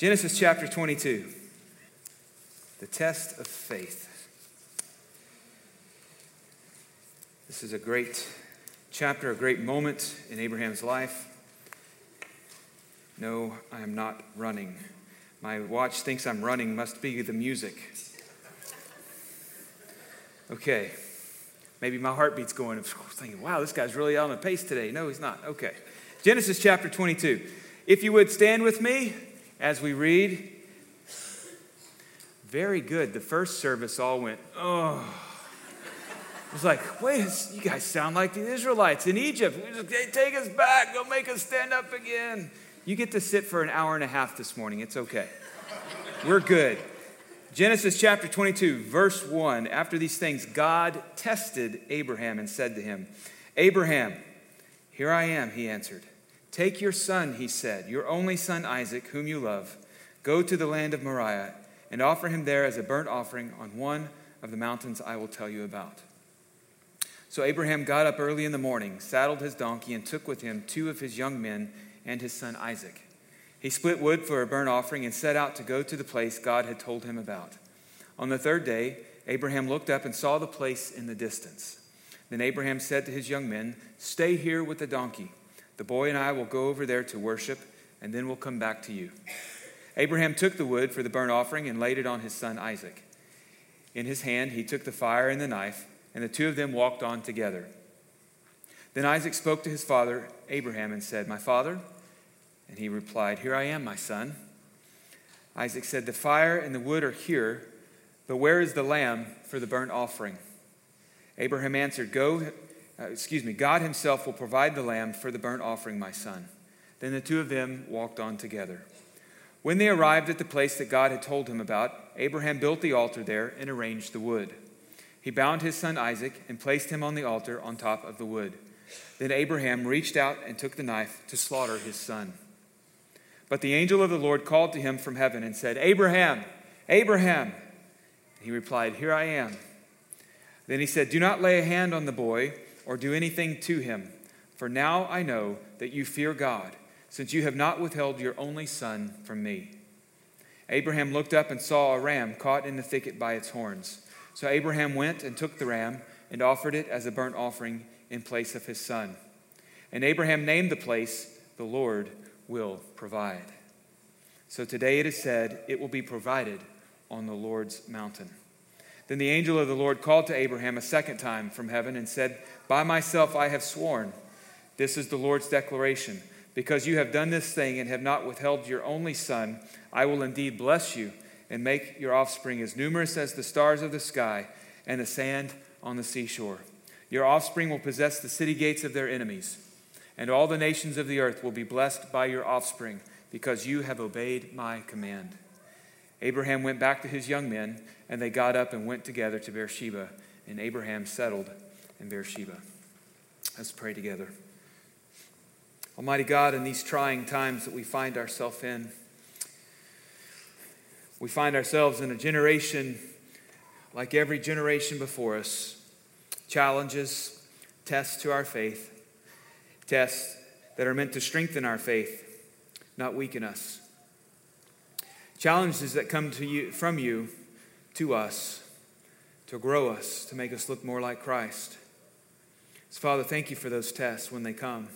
Genesis chapter 22, the test of faith. This is a great chapter, a great moment in Abraham's life. No, I am not running. My watch thinks I'm running, must be the music. Okay, maybe my heartbeat's going. I'm thinking, wow, this guy's really on the pace today. No, he's not. Okay. Genesis chapter 22. If you would stand with me as we read. Very good. The first service all went, oh. It was like, wait, you guys sound like the Israelites in Egypt. Just, take us back. Don't make us stand up again. You get to sit for an hour and a half this morning. It's okay. We're good. Genesis chapter 22, verse 1. After these things, God tested Abraham and said to him, Abraham, here I am, he answered. Take your son, he said, your only son Isaac, whom you love. Go to the land of Moriah and offer him there as a burnt offering on one of the mountains I will tell you about. So Abraham got up early in the morning, saddled his donkey, and took with him two of his young men and his son Isaac. He split wood for a burnt offering and set out to go to the place God had told him about. On the third day, Abraham looked up and saw the place in the distance. Then Abraham said to his young men, Stay here with the donkey. The boy and I will go over there to worship, and then we'll come back to you. Abraham took the wood for the burnt offering and laid it on his son Isaac. In his hand, he took the fire and the knife, and the two of them walked on together. Then Isaac spoke to his father, Abraham, and said, My father? And he replied, Here I am, my son. Isaac said, The fire and the wood are here, but where is the lamb for the burnt offering? Abraham answered, Go uh, excuse me, God himself will provide the lamb for the burnt offering, my son. Then the two of them walked on together. When they arrived at the place that God had told him about, Abraham built the altar there and arranged the wood. He bound his son Isaac and placed him on the altar on top of the wood. Then Abraham reached out and took the knife to slaughter his son. But the angel of the Lord called to him from heaven and said, Abraham, Abraham. He replied, Here I am. Then he said, Do not lay a hand on the boy or do anything to him. For now I know that you fear God, since you have not withheld your only son from me. Abraham looked up and saw a ram caught in the thicket by its horns. So Abraham went and took the ram and offered it as a burnt offering in place of his son. And Abraham named the place, The Lord will provide. So today it is said, It will be provided on the Lord's mountain. Then the angel of the Lord called to Abraham a second time from heaven and said, By myself I have sworn. This is the Lord's declaration. Because you have done this thing and have not withheld your only son, I will indeed bless you and make your offspring as numerous as the stars of the sky and the sand on the seashore. Your offspring will possess the city gates of their enemies, and all the nations of the earth will be blessed by your offspring, because you have obeyed my command. Abraham went back to his young men, and they got up and went together to Beersheba, and Abraham settled in Beersheba. Let's pray together. Almighty God, in these trying times that we find ourselves in, we find ourselves in a generation like every generation before us challenges, tests to our faith, tests that are meant to strengthen our faith, not weaken us. Challenges that come to you, from you to us to grow us, to make us look more like Christ. So, Father, thank you for those tests when they come.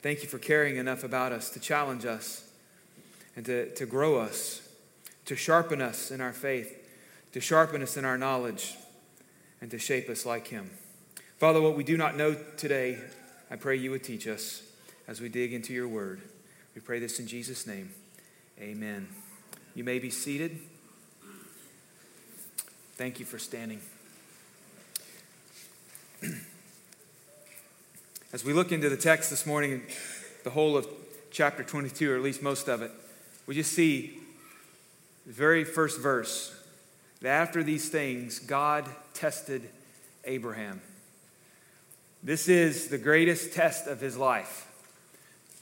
Thank you for caring enough about us to challenge us and to, to grow us, to sharpen us in our faith, to sharpen us in our knowledge, and to shape us like Him. Father, what we do not know today, I pray you would teach us as we dig into your word. We pray this in Jesus' name. Amen. You may be seated. Thank you for standing. As we look into the text this morning, the whole of chapter 22, or at least most of it, we just see the very first verse, that after these things, God tested Abraham. This is the greatest test of his life.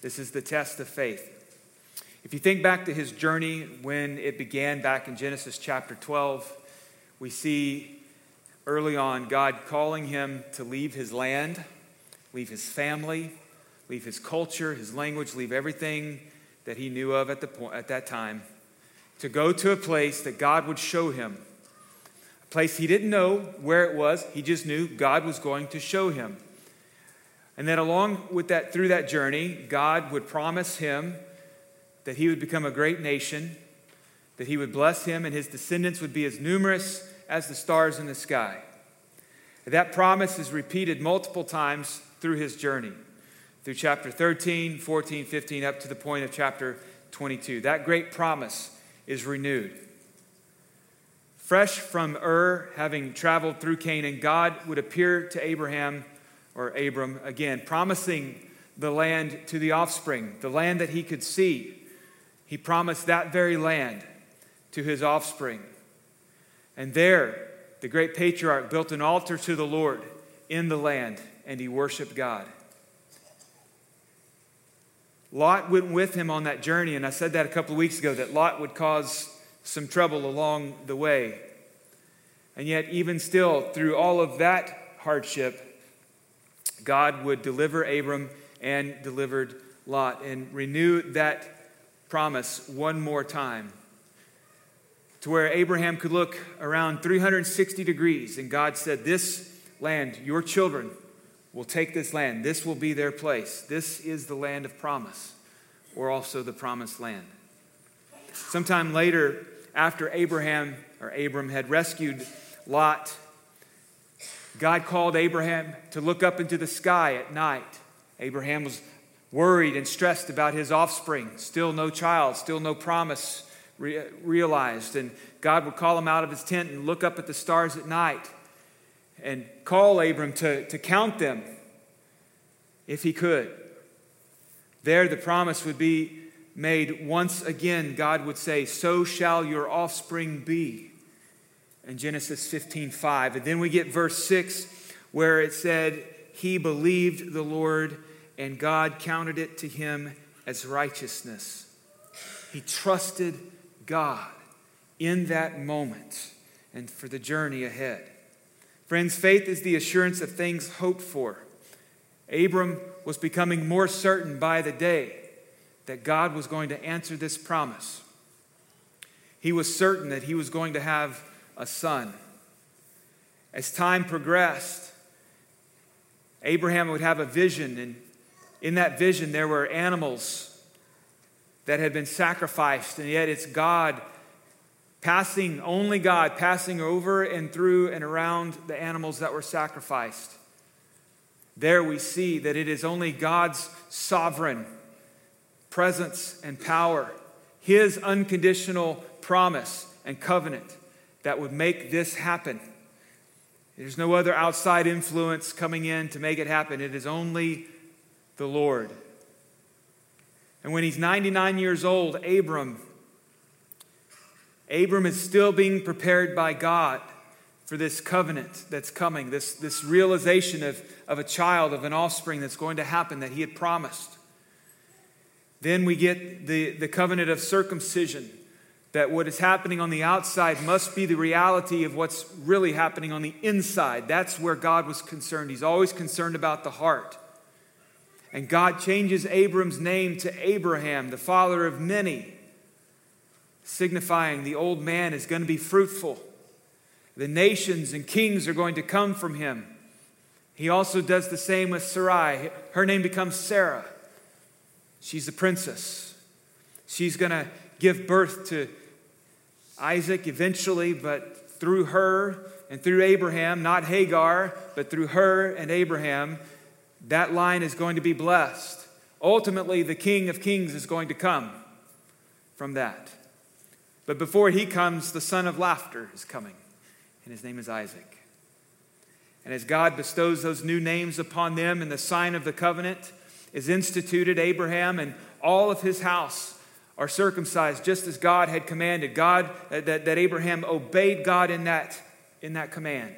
This is the test of faith. If you think back to his journey when it began back in Genesis chapter 12, we see early on God calling him to leave his land, leave his family, leave his culture, his language, leave everything that he knew of at, the point, at that time, to go to a place that God would show him. A place he didn't know where it was, he just knew God was going to show him. And then, along with that, through that journey, God would promise him that he would become a great nation, that he would bless him, and his descendants would be as numerous as the stars in the sky. That promise is repeated multiple times through his journey, through chapter 13, 14, 15, up to the point of chapter 22. That great promise is renewed. Fresh from Ur, having traveled through Canaan, God would appear to Abraham or Abram again, promising the land to the offspring, the land that he could see. He promised that very land to his offspring. And there, the great patriarch built an altar to the Lord in the land, and he worshiped God. Lot went with him on that journey, and I said that a couple of weeks ago that Lot would cause some trouble along the way. And yet, even still, through all of that hardship, God would deliver Abram and delivered Lot and renew that promise one more time to where Abraham could look around 360 degrees and God said, This land, your children will take this land. This will be their place. This is the land of promise, or also the promised land. Sometime later, after Abraham or Abram had rescued Lot God called Abraham to look up into the sky at night. Abraham was worried and stressed about his offspring. Still no child, still no promise re- realized. And God would call him out of his tent and look up at the stars at night and call Abram to, to count them if he could. There, the promise would be made once again. God would say, So shall your offspring be in Genesis 15 5. And then we get verse 6 where it said, He believed the Lord, and God counted it to him as righteousness. He trusted God in that moment and for the journey ahead. Friends, faith is the assurance of things hoped for. Abram was becoming more certain by the day that God was going to answer this promise. He was certain that he was going to have a son. As time progressed, Abraham would have a vision, and in that vision, there were animals that had been sacrificed, and yet it's God passing, only God passing over and through and around the animals that were sacrificed. There we see that it is only God's sovereign presence and power, His unconditional promise and covenant that would make this happen. There's no other outside influence coming in to make it happen. It is only the Lord. And when he's 99 years old, Abram, Abram is still being prepared by God for this covenant that's coming, this, this realization of, of a child, of an offspring that's going to happen that he had promised. Then we get the, the covenant of circumcision that what is happening on the outside must be the reality of what's really happening on the inside. That's where God was concerned. He's always concerned about the heart. And God changes Abram's name to Abraham, the father of many, signifying the old man is going to be fruitful. The nations and kings are going to come from him. He also does the same with Sarai. Her name becomes Sarah. She's a princess. She's going to give birth to Isaac eventually, but through her and through Abraham, not Hagar, but through her and Abraham, that line is going to be blessed. Ultimately, the King of Kings is going to come from that. But before he comes, the son of laughter is coming, and his name is Isaac. And as God bestows those new names upon them, and the sign of the covenant is instituted, Abraham and all of his house are circumcised just as God had commanded. God that, that Abraham obeyed God in that, in that command.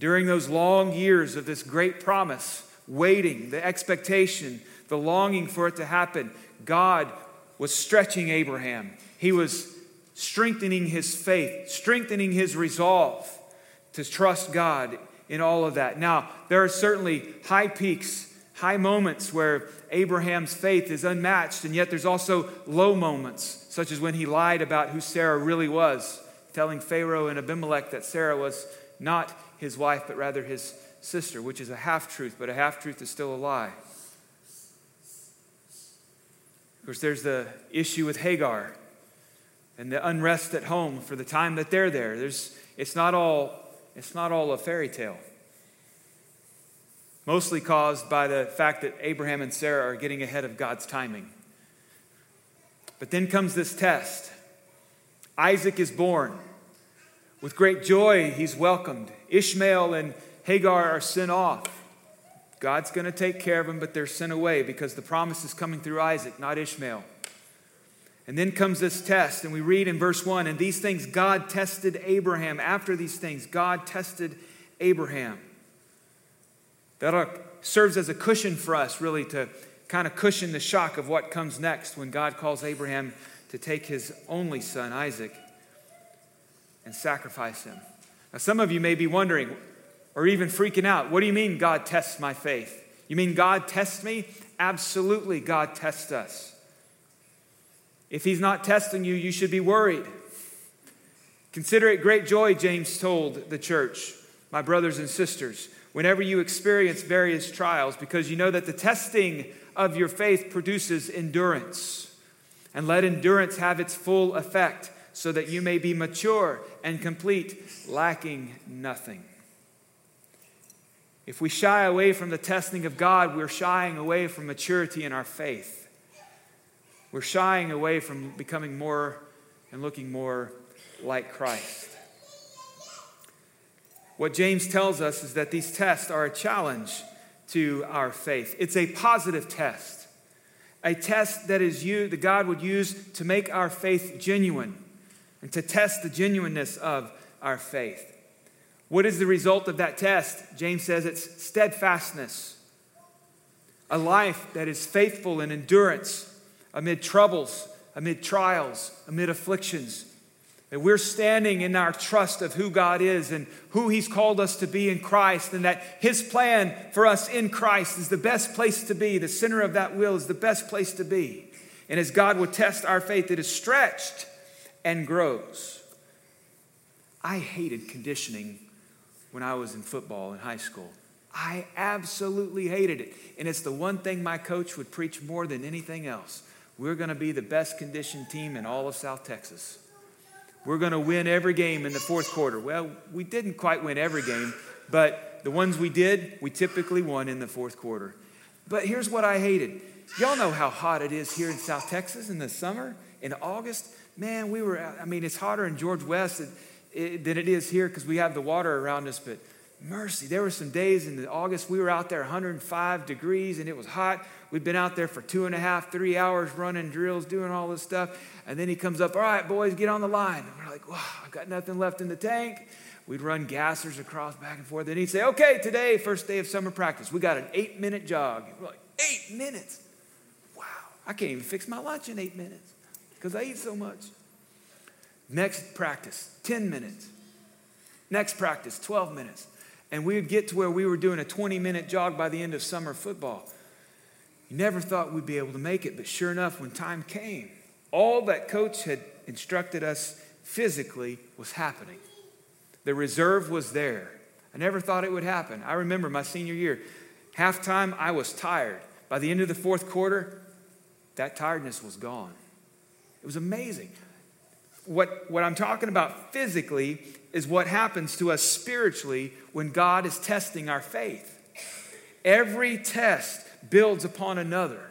During those long years of this great promise, waiting, the expectation, the longing for it to happen, God was stretching Abraham. He was strengthening his faith, strengthening his resolve to trust God in all of that. Now, there are certainly high peaks, high moments where Abraham's faith is unmatched, and yet there's also low moments, such as when he lied about who Sarah really was, telling Pharaoh and Abimelech that Sarah was not his wife, but rather his sister, which is a half truth, but a half truth is still a lie. Of course, there's the issue with Hagar and the unrest at home for the time that they're there. There's, it's, not all, it's not all a fairy tale mostly caused by the fact that Abraham and Sarah are getting ahead of God's timing. But then comes this test Isaac is born. With great joy, he's welcomed. Ishmael and Hagar are sent off. God's going to take care of them, but they're sent away because the promise is coming through Isaac, not Ishmael. And then comes this test, and we read in verse 1 And these things God tested Abraham. After these things, God tested Abraham. That uh, serves as a cushion for us, really, to kind of cushion the shock of what comes next when God calls Abraham to take his only son, Isaac, and sacrifice him. Now, some of you may be wondering or even freaking out what do you mean God tests my faith? You mean God tests me? Absolutely, God tests us. If He's not testing you, you should be worried. Consider it great joy, James told the church, my brothers and sisters whenever you experience various trials because you know that the testing of your faith produces endurance. And let endurance have its full effect so that you may be mature and complete, lacking nothing. If we shy away from the testing of God, we're shying away from maturity in our faith. We're shying away from becoming more and looking more like Christ. What James tells us is that these tests are a challenge to our faith. It's a positive test, a test that is you that God would use to make our faith genuine and to test the genuineness of our faith. What is the result of that test? James says it's steadfastness, a life that is faithful in endurance amid troubles, amid trials, amid afflictions, that we're standing in our trust of who God is and who He's called us to be in Christ, and that His plan for us in Christ is the best place to be. The center of that will is the best place to be. And as God will test our faith, it is stretched and grows. I hated conditioning when I was in football in high school. I absolutely hated it. And it's the one thing my coach would preach more than anything else. We're going to be the best conditioned team in all of South Texas. We're going to win every game in the fourth quarter. Well, we didn't quite win every game, but the ones we did, we typically won in the fourth quarter. But here's what I hated. Y'all know how hot it is here in South Texas in the summer, in August. Man, we were, I mean, it's hotter in George West than it is here because we have the water around us, but mercy, there were some days in August we were out there 105 degrees and it was hot. We'd been out there for two and a half, three hours running drills, doing all this stuff. And then he comes up, all right, boys, get on the line. And we're like, wow, I've got nothing left in the tank. We'd run gassers across back and forth. And he'd say, okay, today, first day of summer practice, we got an eight minute jog. We're like, eight minutes? Wow, I can't even fix my lunch in eight minutes because I eat so much. Next practice, 10 minutes. Next practice, 12 minutes. And we'd get to where we were doing a 20 minute jog by the end of summer football. You never thought we'd be able to make it, but sure enough, when time came, all that coach had instructed us physically was happening. The reserve was there. I never thought it would happen. I remember my senior year, halftime, I was tired. By the end of the fourth quarter, that tiredness was gone. It was amazing. What, what I'm talking about physically is what happens to us spiritually when God is testing our faith. Every test builds upon another.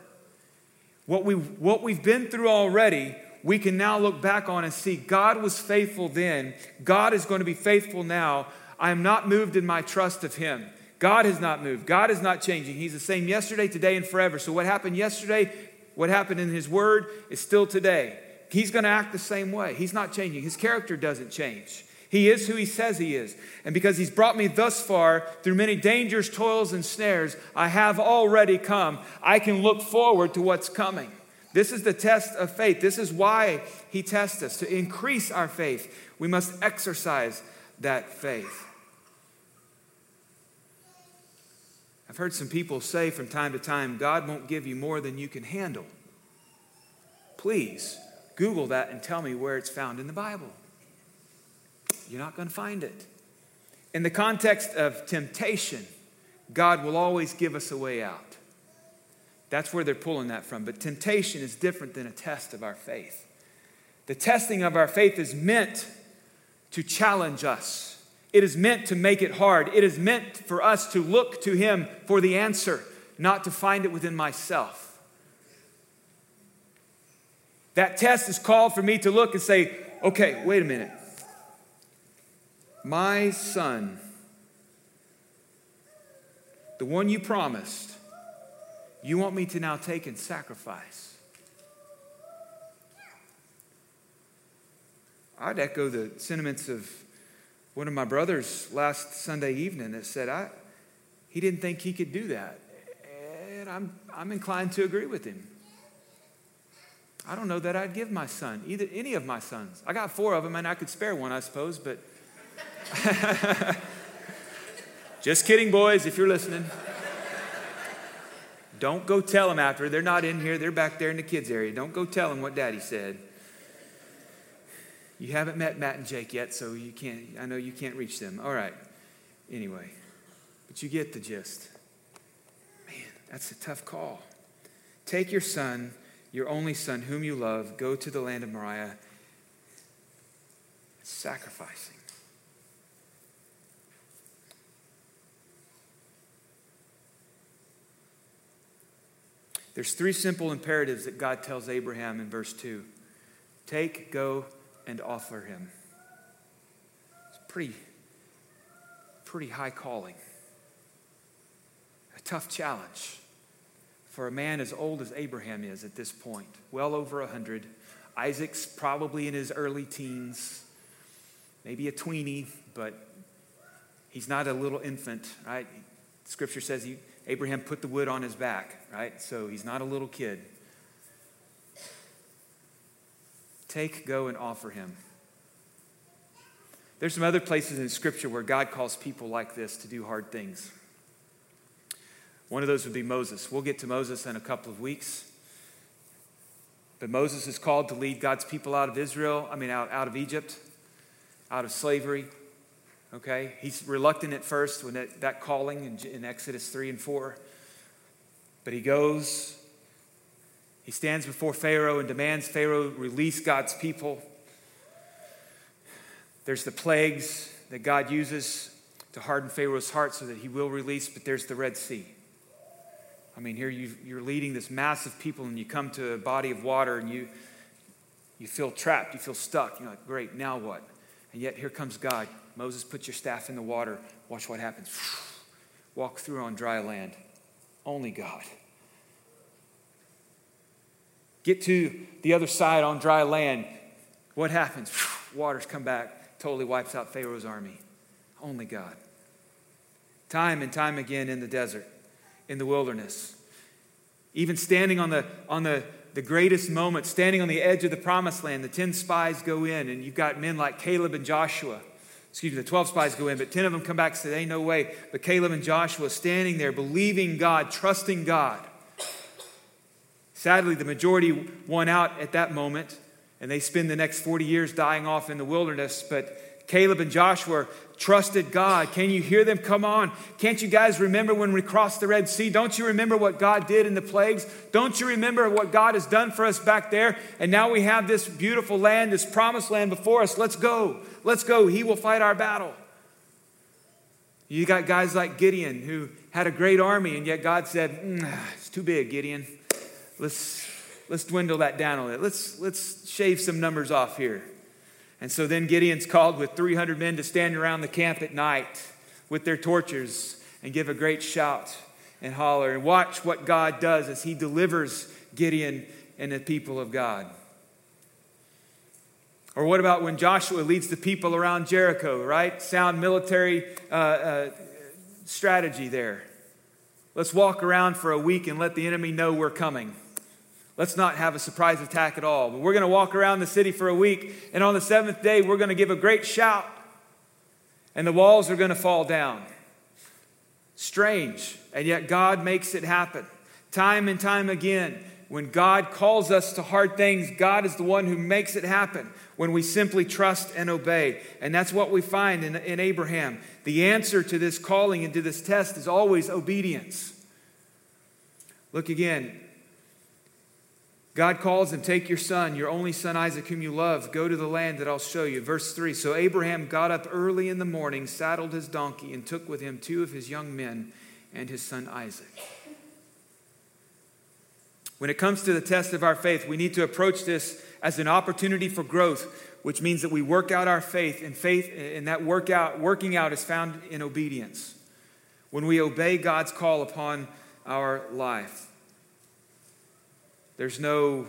What, we, what we've been through already, we can now look back on and see God was faithful then. God is going to be faithful now. I am not moved in my trust of Him. God has not moved. God is not changing. He's the same yesterday, today, and forever. So, what happened yesterday, what happened in His Word, is still today. He's going to act the same way. He's not changing. His character doesn't change. He is who He says He is. And because He's brought me thus far through many dangers, toils, and snares, I have already come. I can look forward to what's coming. This is the test of faith. This is why He tests us. To increase our faith, we must exercise that faith. I've heard some people say from time to time, God won't give you more than you can handle. Please Google that and tell me where it's found in the Bible. You're not going to find it. In the context of temptation, God will always give us a way out. That's where they're pulling that from. But temptation is different than a test of our faith. The testing of our faith is meant to challenge us it is meant to make it hard. It is meant for us to look to Him for the answer, not to find it within myself. That test is called for me to look and say, okay, wait a minute. My son, the one you promised, you want me to now take and sacrifice. I'd echo the sentiments of one of my brothers last Sunday evening that said, I, he didn't think he could do that. And I'm, I'm inclined to agree with him. I don't know that I'd give my son, either any of my sons. I got four of them, and I could spare one, I suppose, but. Just kidding, boys, if you're listening. Don't go tell them after. They're not in here, they're back there in the kids' area. Don't go tell them what daddy said. You haven't met Matt and Jake yet, so you can't, I know you can't reach them. All right. Anyway, but you get the gist. Man, that's a tough call. Take your son, your only son, whom you love, go to the land of Moriah, sacrificing. There's three simple imperatives that God tells Abraham in verse 2 take, go, and offer him. It's pretty, pretty high calling. A tough challenge for a man as old as Abraham is at this point, well over a 100. Isaac's probably in his early teens, maybe a tweenie, but he's not a little infant, right? Scripture says he, Abraham put the wood on his back, right? So he's not a little kid. Take, go, and offer him. There's some other places in Scripture where God calls people like this to do hard things. One of those would be Moses. We'll get to Moses in a couple of weeks. But Moses is called to lead God's people out of Israel, I mean, out, out of Egypt, out of slavery. Okay? He's reluctant at first when that, that calling in, in Exodus 3 and 4. But he goes, he stands before Pharaoh and demands Pharaoh release God's people. There's the plagues that God uses to harden Pharaoh's heart so that he will release, but there's the Red Sea. I mean, here you, are leading this massive people, and you come to a body of water and you, you feel trapped, you feel stuck. You're like, great, now what? And yet here comes God. Moses, put your staff in the water. Watch what happens. Walk through on dry land. Only God. Get to the other side on dry land. What happens? Waters come back, totally wipes out Pharaoh's army. Only God. Time and time again in the desert, in the wilderness. Even standing on the, on the, the greatest moment, standing on the edge of the promised land, the 10 spies go in, and you've got men like Caleb and Joshua. Excuse me, the 12 spies go in, but 10 of them come back and say, Ain't no way. But Caleb and Joshua standing there, believing God, trusting God. Sadly, the majority won out at that moment, and they spend the next 40 years dying off in the wilderness. But Caleb and Joshua trusted God. Can you hear them? Come on. Can't you guys remember when we crossed the Red Sea? Don't you remember what God did in the plagues? Don't you remember what God has done for us back there? And now we have this beautiful land, this promised land before us. Let's go. Let's go. He will fight our battle. You got guys like Gideon who had a great army, and yet God said, mm, It's too big, Gideon let's, let's dwindle that down a little. Let's, let's shave some numbers off here. And so then Gideon's called with 300 men to stand around the camp at night with their torches. and give a great shout and holler and watch what God does as he delivers Gideon and the people of God. Or what about when Joshua leads the people around Jericho, right? Sound military uh, uh, strategy there. Let's walk around for a week and let the enemy know we're coming. Let's not have a surprise attack at all. But we're going to walk around the city for a week, and on the seventh day, we're going to give a great shout, and the walls are going to fall down. Strange, and yet God makes it happen. Time and time again, when God calls us to hard things, God is the one who makes it happen when we simply trust and obey. And that's what we find in, in Abraham. The answer to this calling and to this test is always obedience. Look again. God calls him, Take your son, your only son Isaac, whom you love, go to the land that I'll show you. Verse 3 So Abraham got up early in the morning, saddled his donkey, and took with him two of his young men and his son Isaac. When it comes to the test of our faith, we need to approach this as an opportunity for growth, which means that we work out our faith, and faith and that workout, working out is found in obedience. When we obey God's call upon our life. There's no,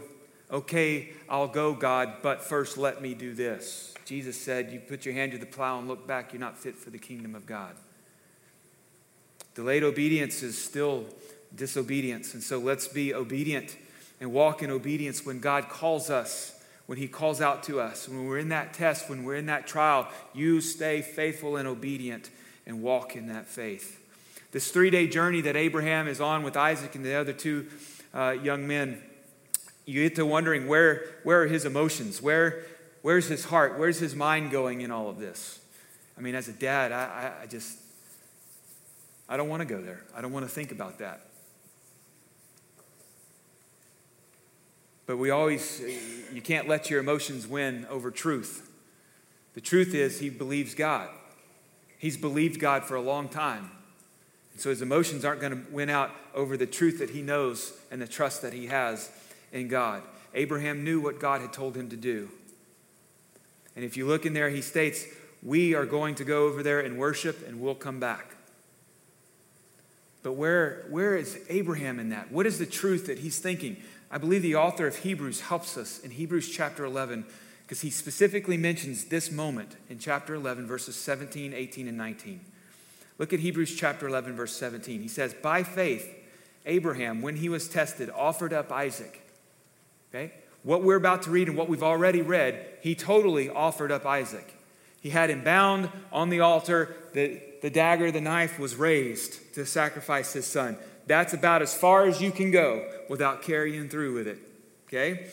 okay, I'll go, God, but first let me do this. Jesus said, You put your hand to the plow and look back, you're not fit for the kingdom of God. Delayed obedience is still disobedience. And so let's be obedient and walk in obedience when God calls us, when He calls out to us. When we're in that test, when we're in that trial, you stay faithful and obedient and walk in that faith. This three day journey that Abraham is on with Isaac and the other two uh, young men, you get to wondering where, where are his emotions? Where, where's his heart? Where's his mind going in all of this? I mean, as a dad, I, I, I just, I don't want to go there. I don't want to think about that. But we always, you can't let your emotions win over truth. The truth is, he believes God. He's believed God for a long time. And so his emotions aren't going to win out over the truth that he knows and the trust that he has in God. Abraham knew what God had told him to do. And if you look in there, he states, We are going to go over there and worship and we'll come back. But where, where is Abraham in that? What is the truth that he's thinking? I believe the author of Hebrews helps us in Hebrews chapter 11 because he specifically mentions this moment in chapter 11, verses 17, 18, and 19. Look at Hebrews chapter 11, verse 17. He says, By faith, Abraham, when he was tested, offered up Isaac. Okay? What we're about to read and what we've already read, he totally offered up Isaac. He had him bound on the altar. The, the dagger, the knife was raised to sacrifice his son. That's about as far as you can go without carrying through with it. Okay?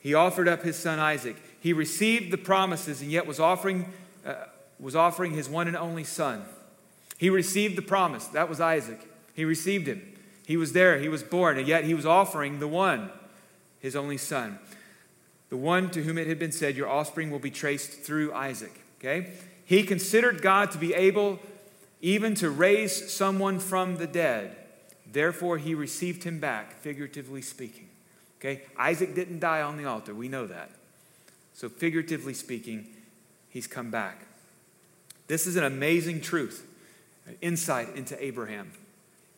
He offered up his son Isaac. He received the promises and yet was offering, uh, was offering his one and only son. He received the promise. That was Isaac. He received him. He was there. He was born. And yet he was offering the one, his only son. The one to whom it had been said, Your offspring will be traced through Isaac. Okay? He considered God to be able even to raise someone from the dead. Therefore, he received him back, figuratively speaking. Okay? Isaac didn't die on the altar. We know that. So, figuratively speaking, he's come back. This is an amazing truth, an insight into Abraham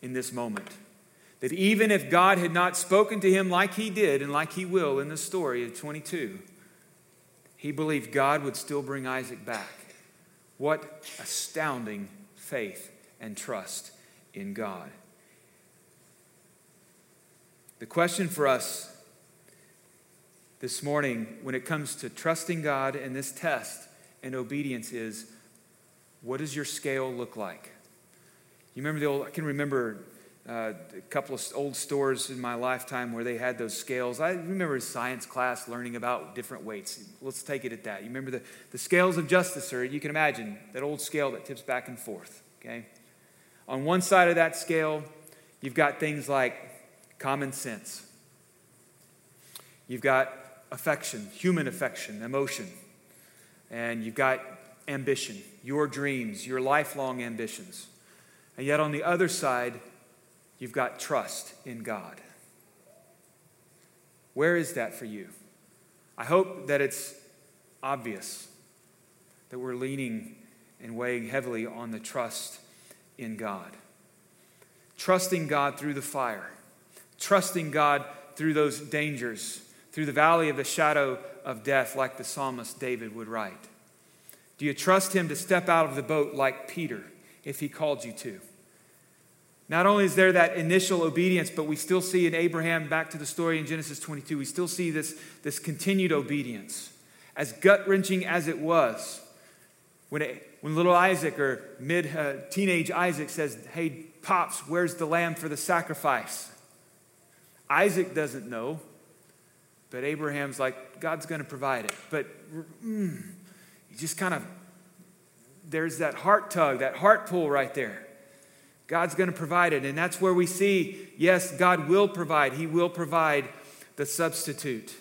in this moment. That even if God had not spoken to him like he did and like he will in the story of 22, he believed God would still bring Isaac back. What astounding faith and trust in God. The question for us this morning, when it comes to trusting God in this test and obedience, is what does your scale look like? You remember the old, I can remember uh, a couple of old stores in my lifetime where they had those scales. I remember science class learning about different weights. Let's take it at that. You remember the, the scales of justice, or you can imagine that old scale that tips back and forth, okay? On one side of that scale, you've got things like common sense. You've got affection, human affection, emotion. And you've got ambition, your dreams, your lifelong ambitions. And yet on the other side, you've got trust in God. Where is that for you? I hope that it's obvious that we're leaning and weighing heavily on the trust in God. trusting God through the fire, trusting God through those dangers, through the valley of the shadow of death, like the psalmist David would write? Do you trust him to step out of the boat like Peter if he called you to? Not only is there that initial obedience, but we still see in Abraham, back to the story in Genesis 22, we still see this, this continued obedience. As gut wrenching as it was, when, it, when little Isaac or mid uh, teenage Isaac says, Hey, Pops, where's the lamb for the sacrifice? Isaac doesn't know, but Abraham's like, God's going to provide it. But mm, he just kind of, there's that heart tug, that heart pull right there. God's going to provide it. And that's where we see, yes, God will provide. He will provide the substitute.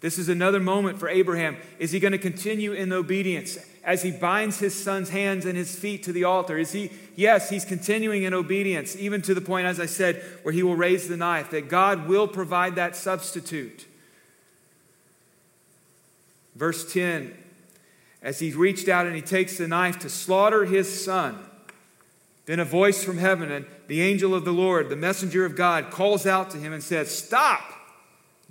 This is another moment for Abraham. Is he going to continue in obedience as he binds his son's hands and his feet to the altar? Is he, yes, he's continuing in obedience, even to the point, as I said, where he will raise the knife, that God will provide that substitute. Verse 10 as he reached out and he takes the knife to slaughter his son. Then a voice from heaven, and the angel of the Lord, the messenger of God, calls out to him and says, Stop!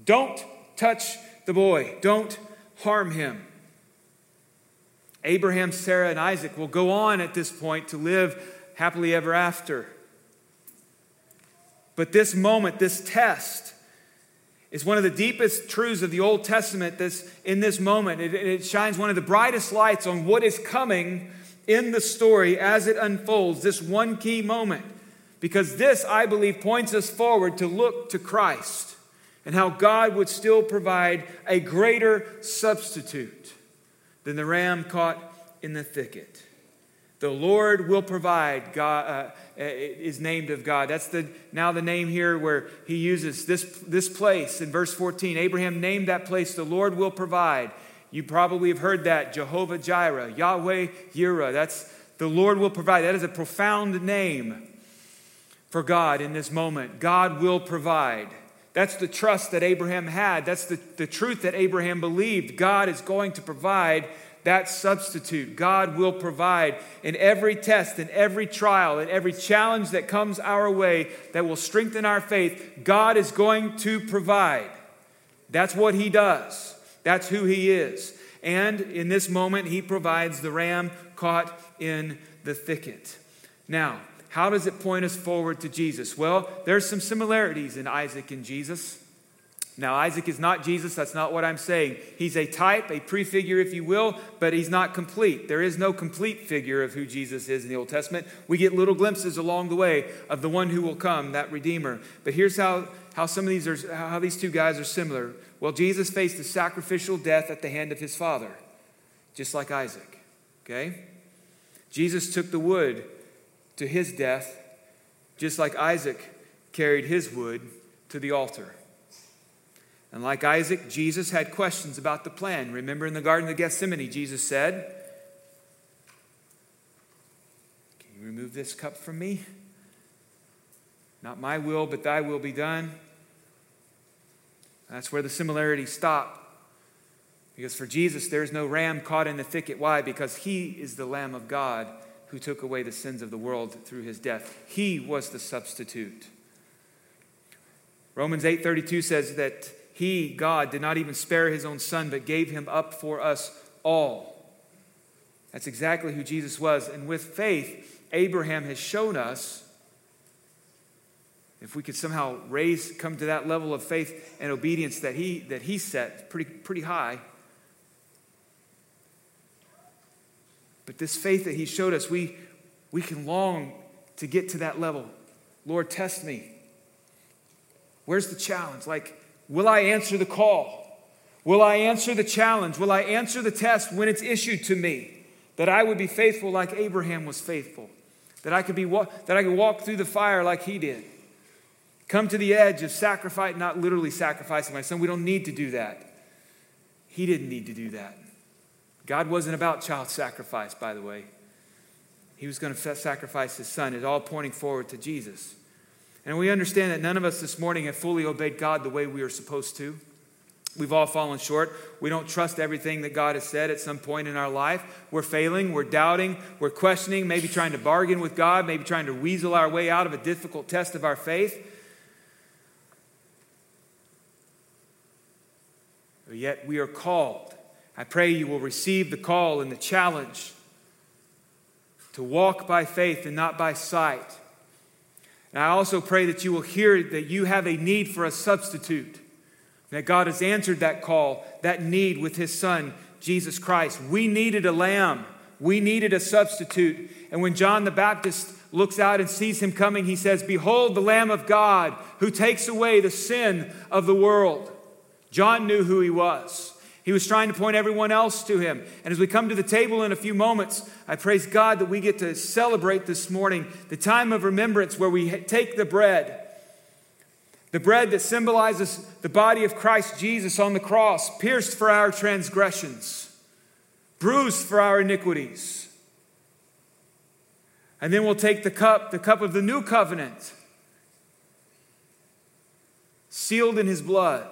Don't touch the boy. Don't harm him. Abraham, Sarah, and Isaac will go on at this point to live happily ever after. But this moment, this test, is one of the deepest truths of the Old Testament this, in this moment. It, it shines one of the brightest lights on what is coming in the story as it unfolds, this one key moment. Because this, I believe, points us forward to look to Christ and how God would still provide a greater substitute than the ram caught in the thicket. The Lord will provide, God, uh, uh is named of God. That's the, now the name here where he uses this, this place in verse 14. Abraham named that place, the Lord will provide. You probably have heard that Jehovah Jireh, Yahweh Yireh. That's the Lord will provide. That is a profound name for God in this moment. God will provide. That's the trust that Abraham had. That's the, the truth that Abraham believed. God is going to provide that substitute. God will provide in every test, in every trial, in every challenge that comes our way that will strengthen our faith. God is going to provide. That's what He does. That's who he is. And in this moment, he provides the ram caught in the thicket. Now, how does it point us forward to Jesus? Well, there's some similarities in Isaac and Jesus. Now, Isaac is not Jesus. That's not what I'm saying. He's a type, a prefigure, if you will, but he's not complete. There is no complete figure of who Jesus is in the Old Testament. We get little glimpses along the way of the one who will come, that Redeemer. But here's how, how some of these are, how these two guys are similar. Well, Jesus faced a sacrificial death at the hand of his father, just like Isaac. Okay? Jesus took the wood to his death, just like Isaac carried his wood to the altar. And like Isaac, Jesus had questions about the plan. Remember in the Garden of Gethsemane, Jesus said, Can you remove this cup from me? Not my will, but thy will be done. That's where the similarities stop. Because for Jesus, there's no ram caught in the thicket. Why? Because he is the Lamb of God who took away the sins of the world through his death. He was the substitute. Romans 8:32 says that he, God, did not even spare his own son, but gave him up for us all. That's exactly who Jesus was. And with faith, Abraham has shown us if we could somehow raise, come to that level of faith and obedience that he, that he set pretty, pretty high. But this faith that he showed us, we, we can long to get to that level. Lord, test me. Where's the challenge? Like, will I answer the call? Will I answer the challenge? Will I answer the test when it's issued to me? That I would be faithful like Abraham was faithful. That I could, be, that I could walk through the fire like he did come to the edge of sacrifice, not literally sacrificing my son. We don't need to do that. He didn't need to do that. God wasn't about child sacrifice, by the way. He was going to sacrifice his son. It's all pointing forward to Jesus. And we understand that none of us this morning have fully obeyed God the way we are supposed to. We've all fallen short. We don't trust everything that God has said at some point in our life. We're failing, we're doubting, we're questioning, maybe trying to bargain with God, maybe trying to weasel our way out of a difficult test of our faith. But yet we are called. I pray you will receive the call and the challenge to walk by faith and not by sight. And I also pray that you will hear that you have a need for a substitute that God has answered that call, that need with His Son, Jesus Christ. We needed a lamb, we needed a substitute. And when John the Baptist looks out and sees him coming, he says, Behold the Lamb of God who takes away the sin of the world. John knew who he was. He was trying to point everyone else to him. And as we come to the table in a few moments, I praise God that we get to celebrate this morning the time of remembrance where we take the bread the bread that symbolizes the body of Christ Jesus on the cross, pierced for our transgressions, bruised for our iniquities. And then we'll take the cup, the cup of the new covenant, sealed in his blood,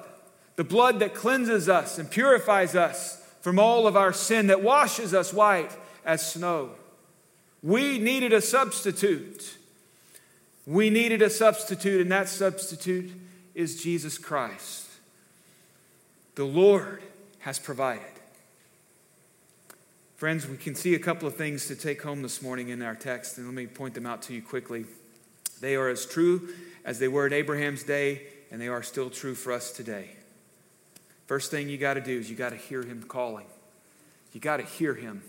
the blood that cleanses us and purifies us from all of our sin, that washes us white as snow. We needed a substitute. We needed a substitute, and that substitute is Jesus Christ. The Lord has provided. Friends, we can see a couple of things to take home this morning in our text, and let me point them out to you quickly. They are as true as they were in Abraham's day, and they are still true for us today. First thing you got to do is you got to hear him calling. You got to hear him.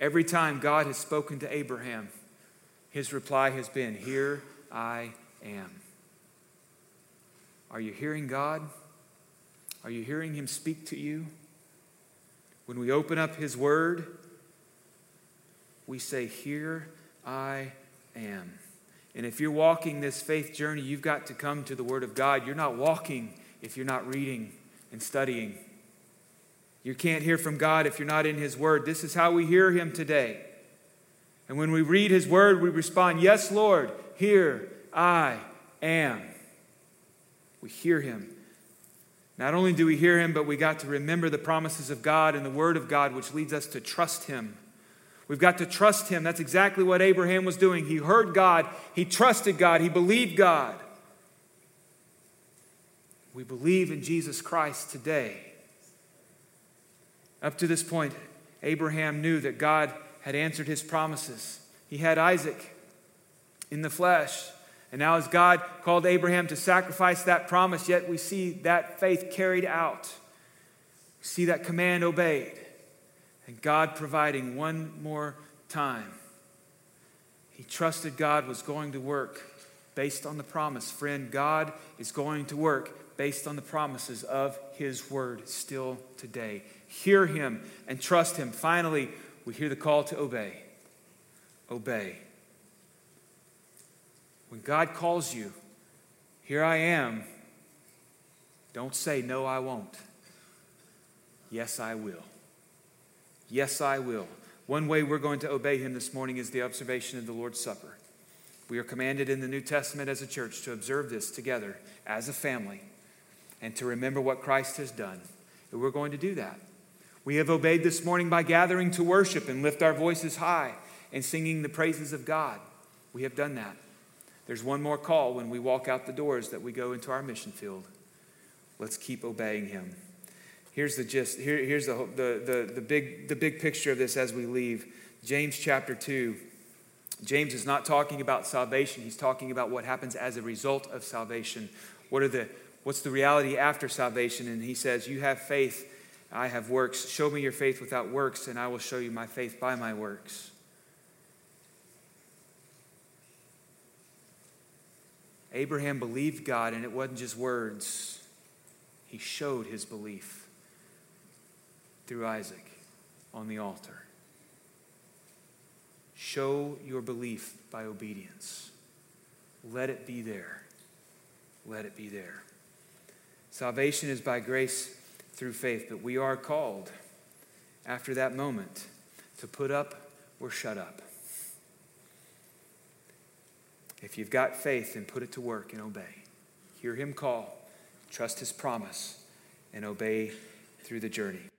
Every time God has spoken to Abraham, his reply has been, Here I am. Are you hearing God? Are you hearing Him speak to you? When we open up His Word, we say, Here I am. And if you're walking this faith journey, you've got to come to the Word of God. You're not walking if you're not reading and studying. You can't hear from God if you're not in His Word. This is how we hear Him today. And when we read His Word, we respond, Yes, Lord, here I am. We hear him. Not only do we hear him, but we got to remember the promises of God and the word of God, which leads us to trust him. We've got to trust him. That's exactly what Abraham was doing. He heard God, he trusted God, he believed God. We believe in Jesus Christ today. Up to this point, Abraham knew that God had answered his promises. He had Isaac in the flesh. And now, as God called Abraham to sacrifice that promise, yet we see that faith carried out. We see that command obeyed. And God providing one more time. He trusted God was going to work based on the promise. Friend, God is going to work based on the promises of His word still today. Hear Him and trust Him. Finally, we hear the call to obey. Obey. When God calls you, here I am, don't say, No, I won't. Yes, I will. Yes, I will. One way we're going to obey him this morning is the observation of the Lord's Supper. We are commanded in the New Testament as a church to observe this together as a family and to remember what Christ has done. And we're going to do that. We have obeyed this morning by gathering to worship and lift our voices high and singing the praises of God. We have done that. There's one more call when we walk out the doors that we go into our mission field. Let's keep obeying him. Here's the gist. Here, here's the, the, the, the, big, the big picture of this as we leave. James chapter 2. James is not talking about salvation. He's talking about what happens as a result of salvation. What are the, what's the reality after salvation? And he says, You have faith, I have works. Show me your faith without works, and I will show you my faith by my works. Abraham believed God, and it wasn't just words, he showed his belief through Isaac on the altar. Show your belief by obedience. Let it be there. Let it be there. Salvation is by grace through faith, but we are called after that moment to put up or shut up. If you've got faith, then put it to work and obey. Hear him call, trust his promise, and obey through the journey.